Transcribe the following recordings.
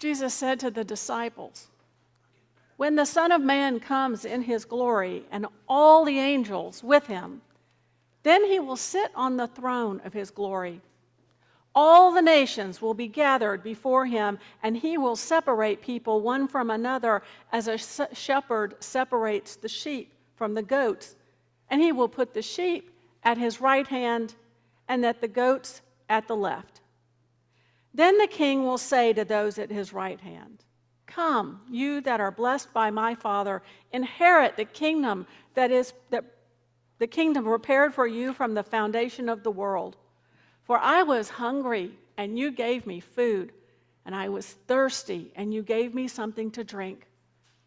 Jesus said to the disciples, When the Son of Man comes in his glory and all the angels with him, then he will sit on the throne of his glory. All the nations will be gathered before him, and he will separate people one from another as a shepherd separates the sheep from the goats. And he will put the sheep at his right hand and at the goats at the left. Then the king will say to those at his right hand, Come, you that are blessed by my Father, inherit the kingdom that is the kingdom prepared for you from the foundation of the world. For I was hungry, and you gave me food, and I was thirsty, and you gave me something to drink.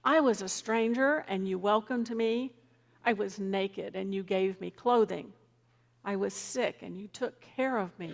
I was a stranger, and you welcomed me. I was naked, and you gave me clothing. I was sick, and you took care of me.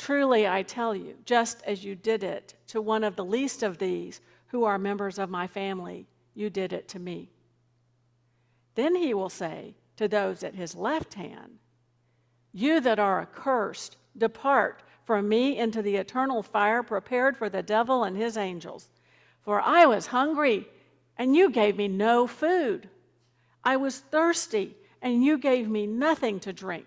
Truly, I tell you, just as you did it to one of the least of these who are members of my family, you did it to me. Then he will say to those at his left hand, You that are accursed, depart from me into the eternal fire prepared for the devil and his angels. For I was hungry, and you gave me no food. I was thirsty, and you gave me nothing to drink.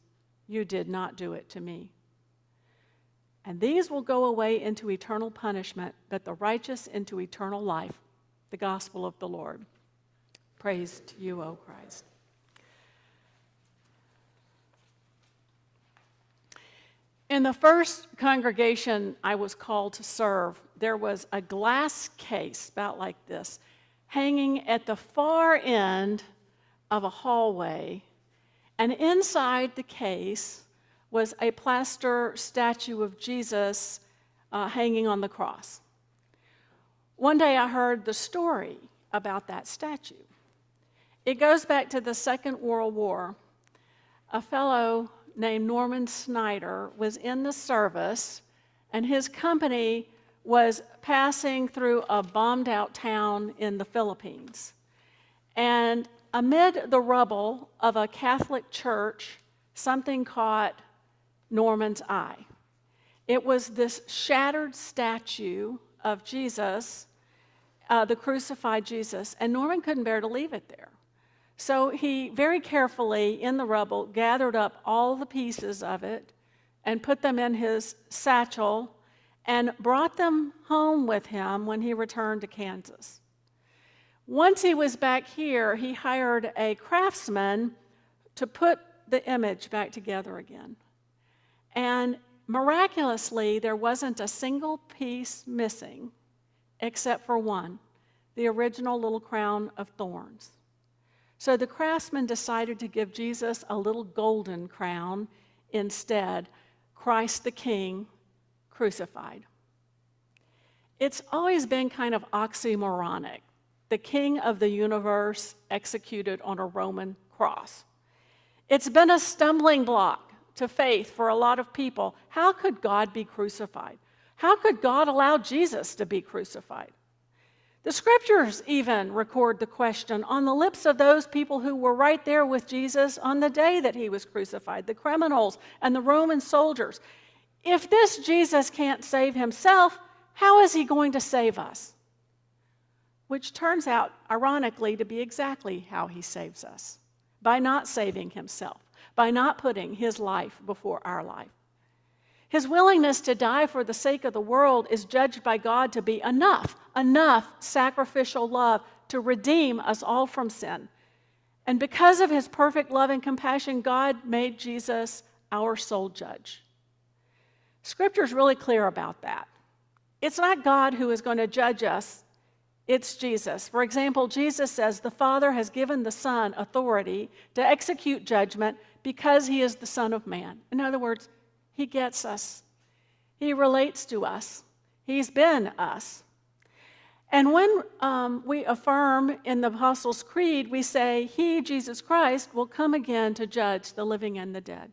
you did not do it to me. And these will go away into eternal punishment, but the righteous into eternal life. The gospel of the Lord. Praise to you, O Christ. In the first congregation I was called to serve, there was a glass case about like this hanging at the far end of a hallway. And inside the case was a plaster statue of Jesus uh, hanging on the cross. One day I heard the story about that statue. It goes back to the Second World War. A fellow named Norman Snyder was in the service, and his company was passing through a bombed out town in the Philippines. And amid the rubble of a Catholic church, something caught Norman's eye. It was this shattered statue of Jesus, uh, the crucified Jesus, and Norman couldn't bear to leave it there. So he very carefully, in the rubble, gathered up all the pieces of it and put them in his satchel and brought them home with him when he returned to Kansas. Once he was back here, he hired a craftsman to put the image back together again. And miraculously, there wasn't a single piece missing except for one the original little crown of thorns. So the craftsman decided to give Jesus a little golden crown instead Christ the King crucified. It's always been kind of oxymoronic the King of the universe executed on a Roman cross. It's been a stumbling block to faith for a lot of people. How could God be crucified? How could God allow Jesus to be crucified? The scriptures even record the question on the lips of those people who were right there with Jesus on the day that he was crucified the criminals and the Roman soldiers. If this Jesus can't save himself, how is he going to save us? Which turns out, ironically, to be exactly how he saves us by not saving himself, by not putting his life before our life. His willingness to die for the sake of the world is judged by God to be enough, enough sacrificial love to redeem us all from sin. And because of his perfect love and compassion, God made Jesus our sole judge. Scripture is really clear about that. It's not God who is going to judge us, it's Jesus. For example, Jesus says the Father has given the Son authority to execute judgment because he is the Son of Man. In other words, he gets us, He relates to us, He's been us. And when um, we affirm in the Apostles' Creed, we say, He, Jesus Christ, will come again to judge the living and the dead.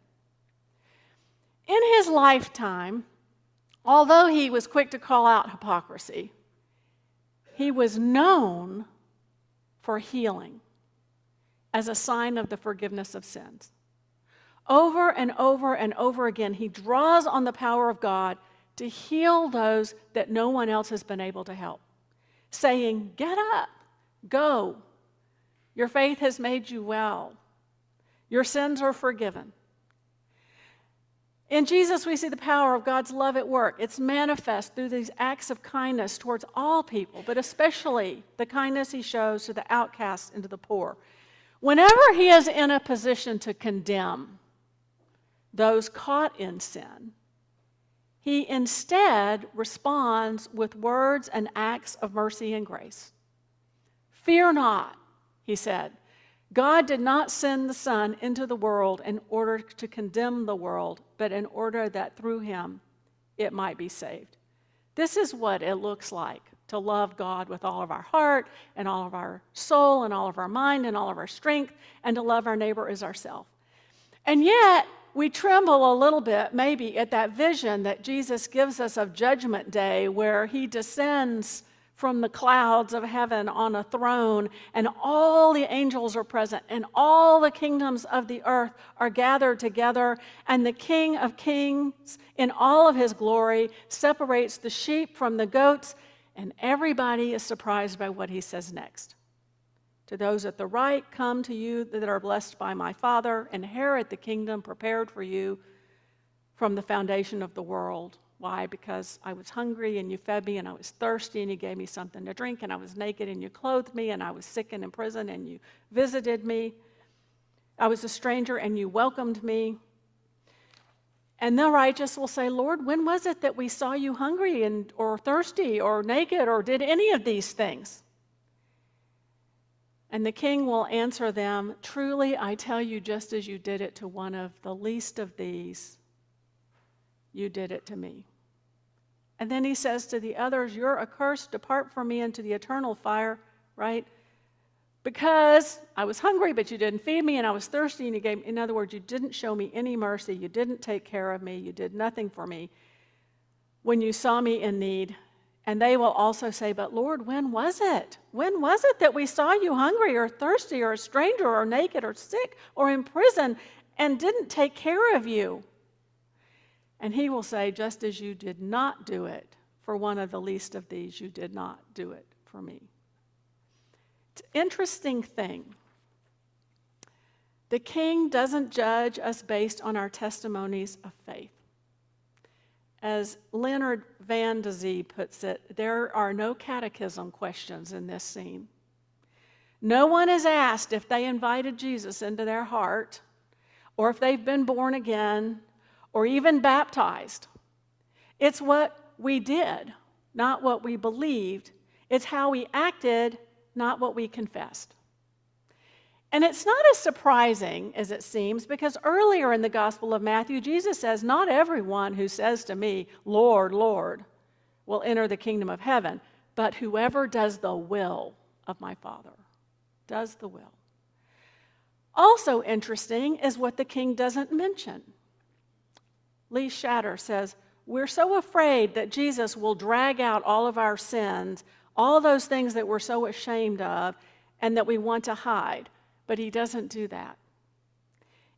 In his lifetime, although he was quick to call out hypocrisy, he was known for healing as a sign of the forgiveness of sins. Over and over and over again, he draws on the power of God to heal those that no one else has been able to help, saying, Get up, go. Your faith has made you well. Your sins are forgiven. In Jesus, we see the power of God's love at work. It's manifest through these acts of kindness towards all people, but especially the kindness he shows to the outcasts and to the poor. Whenever he is in a position to condemn, those caught in sin. He instead responds with words and acts of mercy and grace. Fear not, he said. God did not send the Son into the world in order to condemn the world, but in order that through him it might be saved. This is what it looks like to love God with all of our heart and all of our soul and all of our mind and all of our strength, and to love our neighbor as ourselves. And yet, we tremble a little bit, maybe, at that vision that Jesus gives us of Judgment Day, where he descends from the clouds of heaven on a throne, and all the angels are present, and all the kingdoms of the earth are gathered together, and the King of Kings, in all of his glory, separates the sheep from the goats, and everybody is surprised by what he says next. To those at the right, come to you that are blessed by my Father, inherit the kingdom prepared for you from the foundation of the world. Why? Because I was hungry and you fed me, and I was thirsty and you gave me something to drink, and I was naked and you clothed me, and I was sick and in prison and you visited me. I was a stranger and you welcomed me. And the righteous will say, Lord, when was it that we saw you hungry and, or thirsty or naked or did any of these things? And the king will answer them Truly, I tell you, just as you did it to one of the least of these, you did it to me. And then he says to the others, You're accursed, depart from me into the eternal fire, right? Because I was hungry, but you didn't feed me, and I was thirsty, and you gave in other words, you didn't show me any mercy, you didn't take care of me, you did nothing for me. When you saw me in need, and they will also say, But Lord, when was it? When was it that we saw you hungry or thirsty or a stranger or naked or sick or in prison and didn't take care of you? And he will say, Just as you did not do it for one of the least of these, you did not do it for me. It's an interesting thing. The king doesn't judge us based on our testimonies of faith. As Leonard Vander Zee puts it, there are no catechism questions in this scene. No one is asked if they invited Jesus into their heart, or if they've been born again, or even baptized. It's what we did, not what we believed. It's how we acted, not what we confessed. And it's not as surprising as it seems because earlier in the Gospel of Matthew, Jesus says, Not everyone who says to me, Lord, Lord, will enter the kingdom of heaven, but whoever does the will of my Father. Does the will. Also interesting is what the king doesn't mention. Lee Shatter says, We're so afraid that Jesus will drag out all of our sins, all those things that we're so ashamed of, and that we want to hide but he doesn't do that.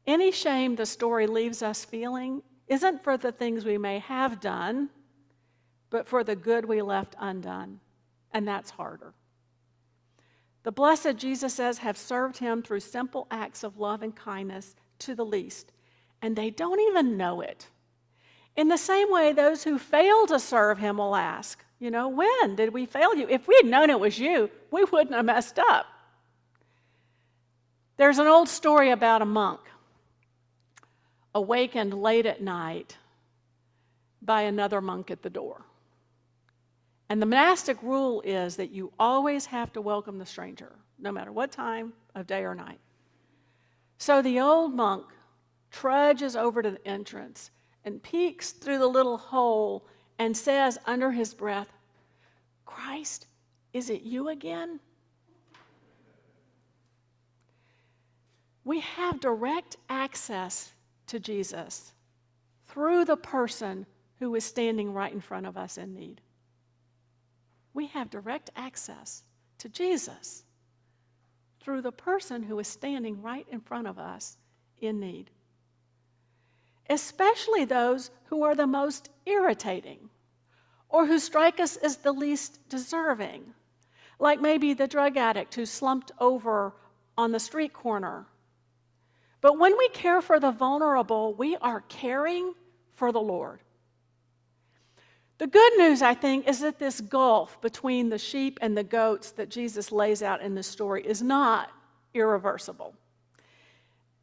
Any shame the story leaves us feeling isn't for the things we may have done, but for the good we left undone. And that's harder. The blessed, Jesus says, have served him through simple acts of love and kindness to the least, and they don't even know it. In the same way, those who fail to serve him will ask, you know, when did we fail you? If we had known it was you, we wouldn't have messed up. There's an old story about a monk awakened late at night by another monk at the door. And the monastic rule is that you always have to welcome the stranger, no matter what time of day or night. So the old monk trudges over to the entrance and peeks through the little hole and says under his breath, Christ, is it you again? We have direct access to Jesus through the person who is standing right in front of us in need. We have direct access to Jesus through the person who is standing right in front of us in need. Especially those who are the most irritating or who strike us as the least deserving, like maybe the drug addict who slumped over on the street corner. But when we care for the vulnerable, we are caring for the Lord. The good news, I think, is that this gulf between the sheep and the goats that Jesus lays out in the story is not irreversible.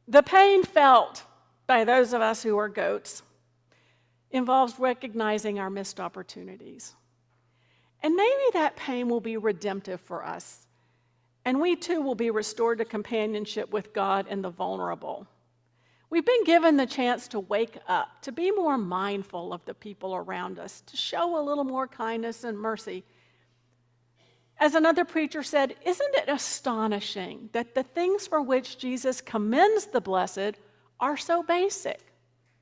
The pain felt by those of us who are goats involves recognizing our missed opportunities. And maybe that pain will be redemptive for us, and we too will be restored to companionship with God and the vulnerable. We've been given the chance to wake up, to be more mindful of the people around us, to show a little more kindness and mercy. As another preacher said, isn't it astonishing that the things for which Jesus commends the blessed are so basic,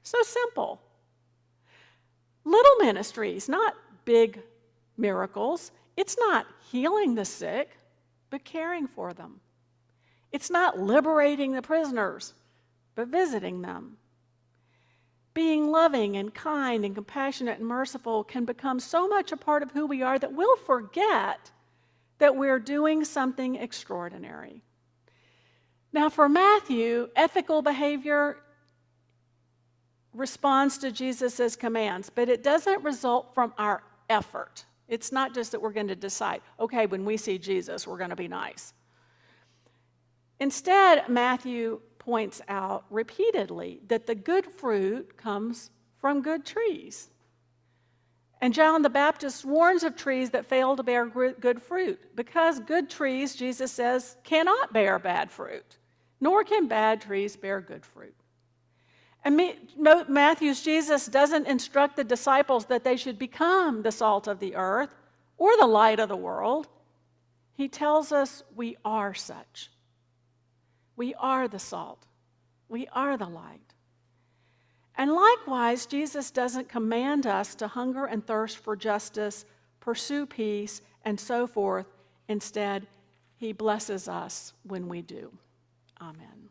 so simple? Little ministries, not big miracles. It's not healing the sick, but caring for them. It's not liberating the prisoners, but visiting them. Being loving and kind and compassionate and merciful can become so much a part of who we are that we'll forget that we're doing something extraordinary. Now, for Matthew, ethical behavior responds to Jesus' commands, but it doesn't result from our effort. It's not just that we're going to decide, okay, when we see Jesus, we're going to be nice. Instead, Matthew points out repeatedly that the good fruit comes from good trees. And John the Baptist warns of trees that fail to bear good fruit because good trees, Jesus says, cannot bear bad fruit, nor can bad trees bear good fruit. And Matthew's Jesus doesn't instruct the disciples that they should become the salt of the earth or the light of the world. He tells us we are such. We are the salt, we are the light. And likewise, Jesus doesn't command us to hunger and thirst for justice, pursue peace, and so forth. Instead, he blesses us when we do. Amen.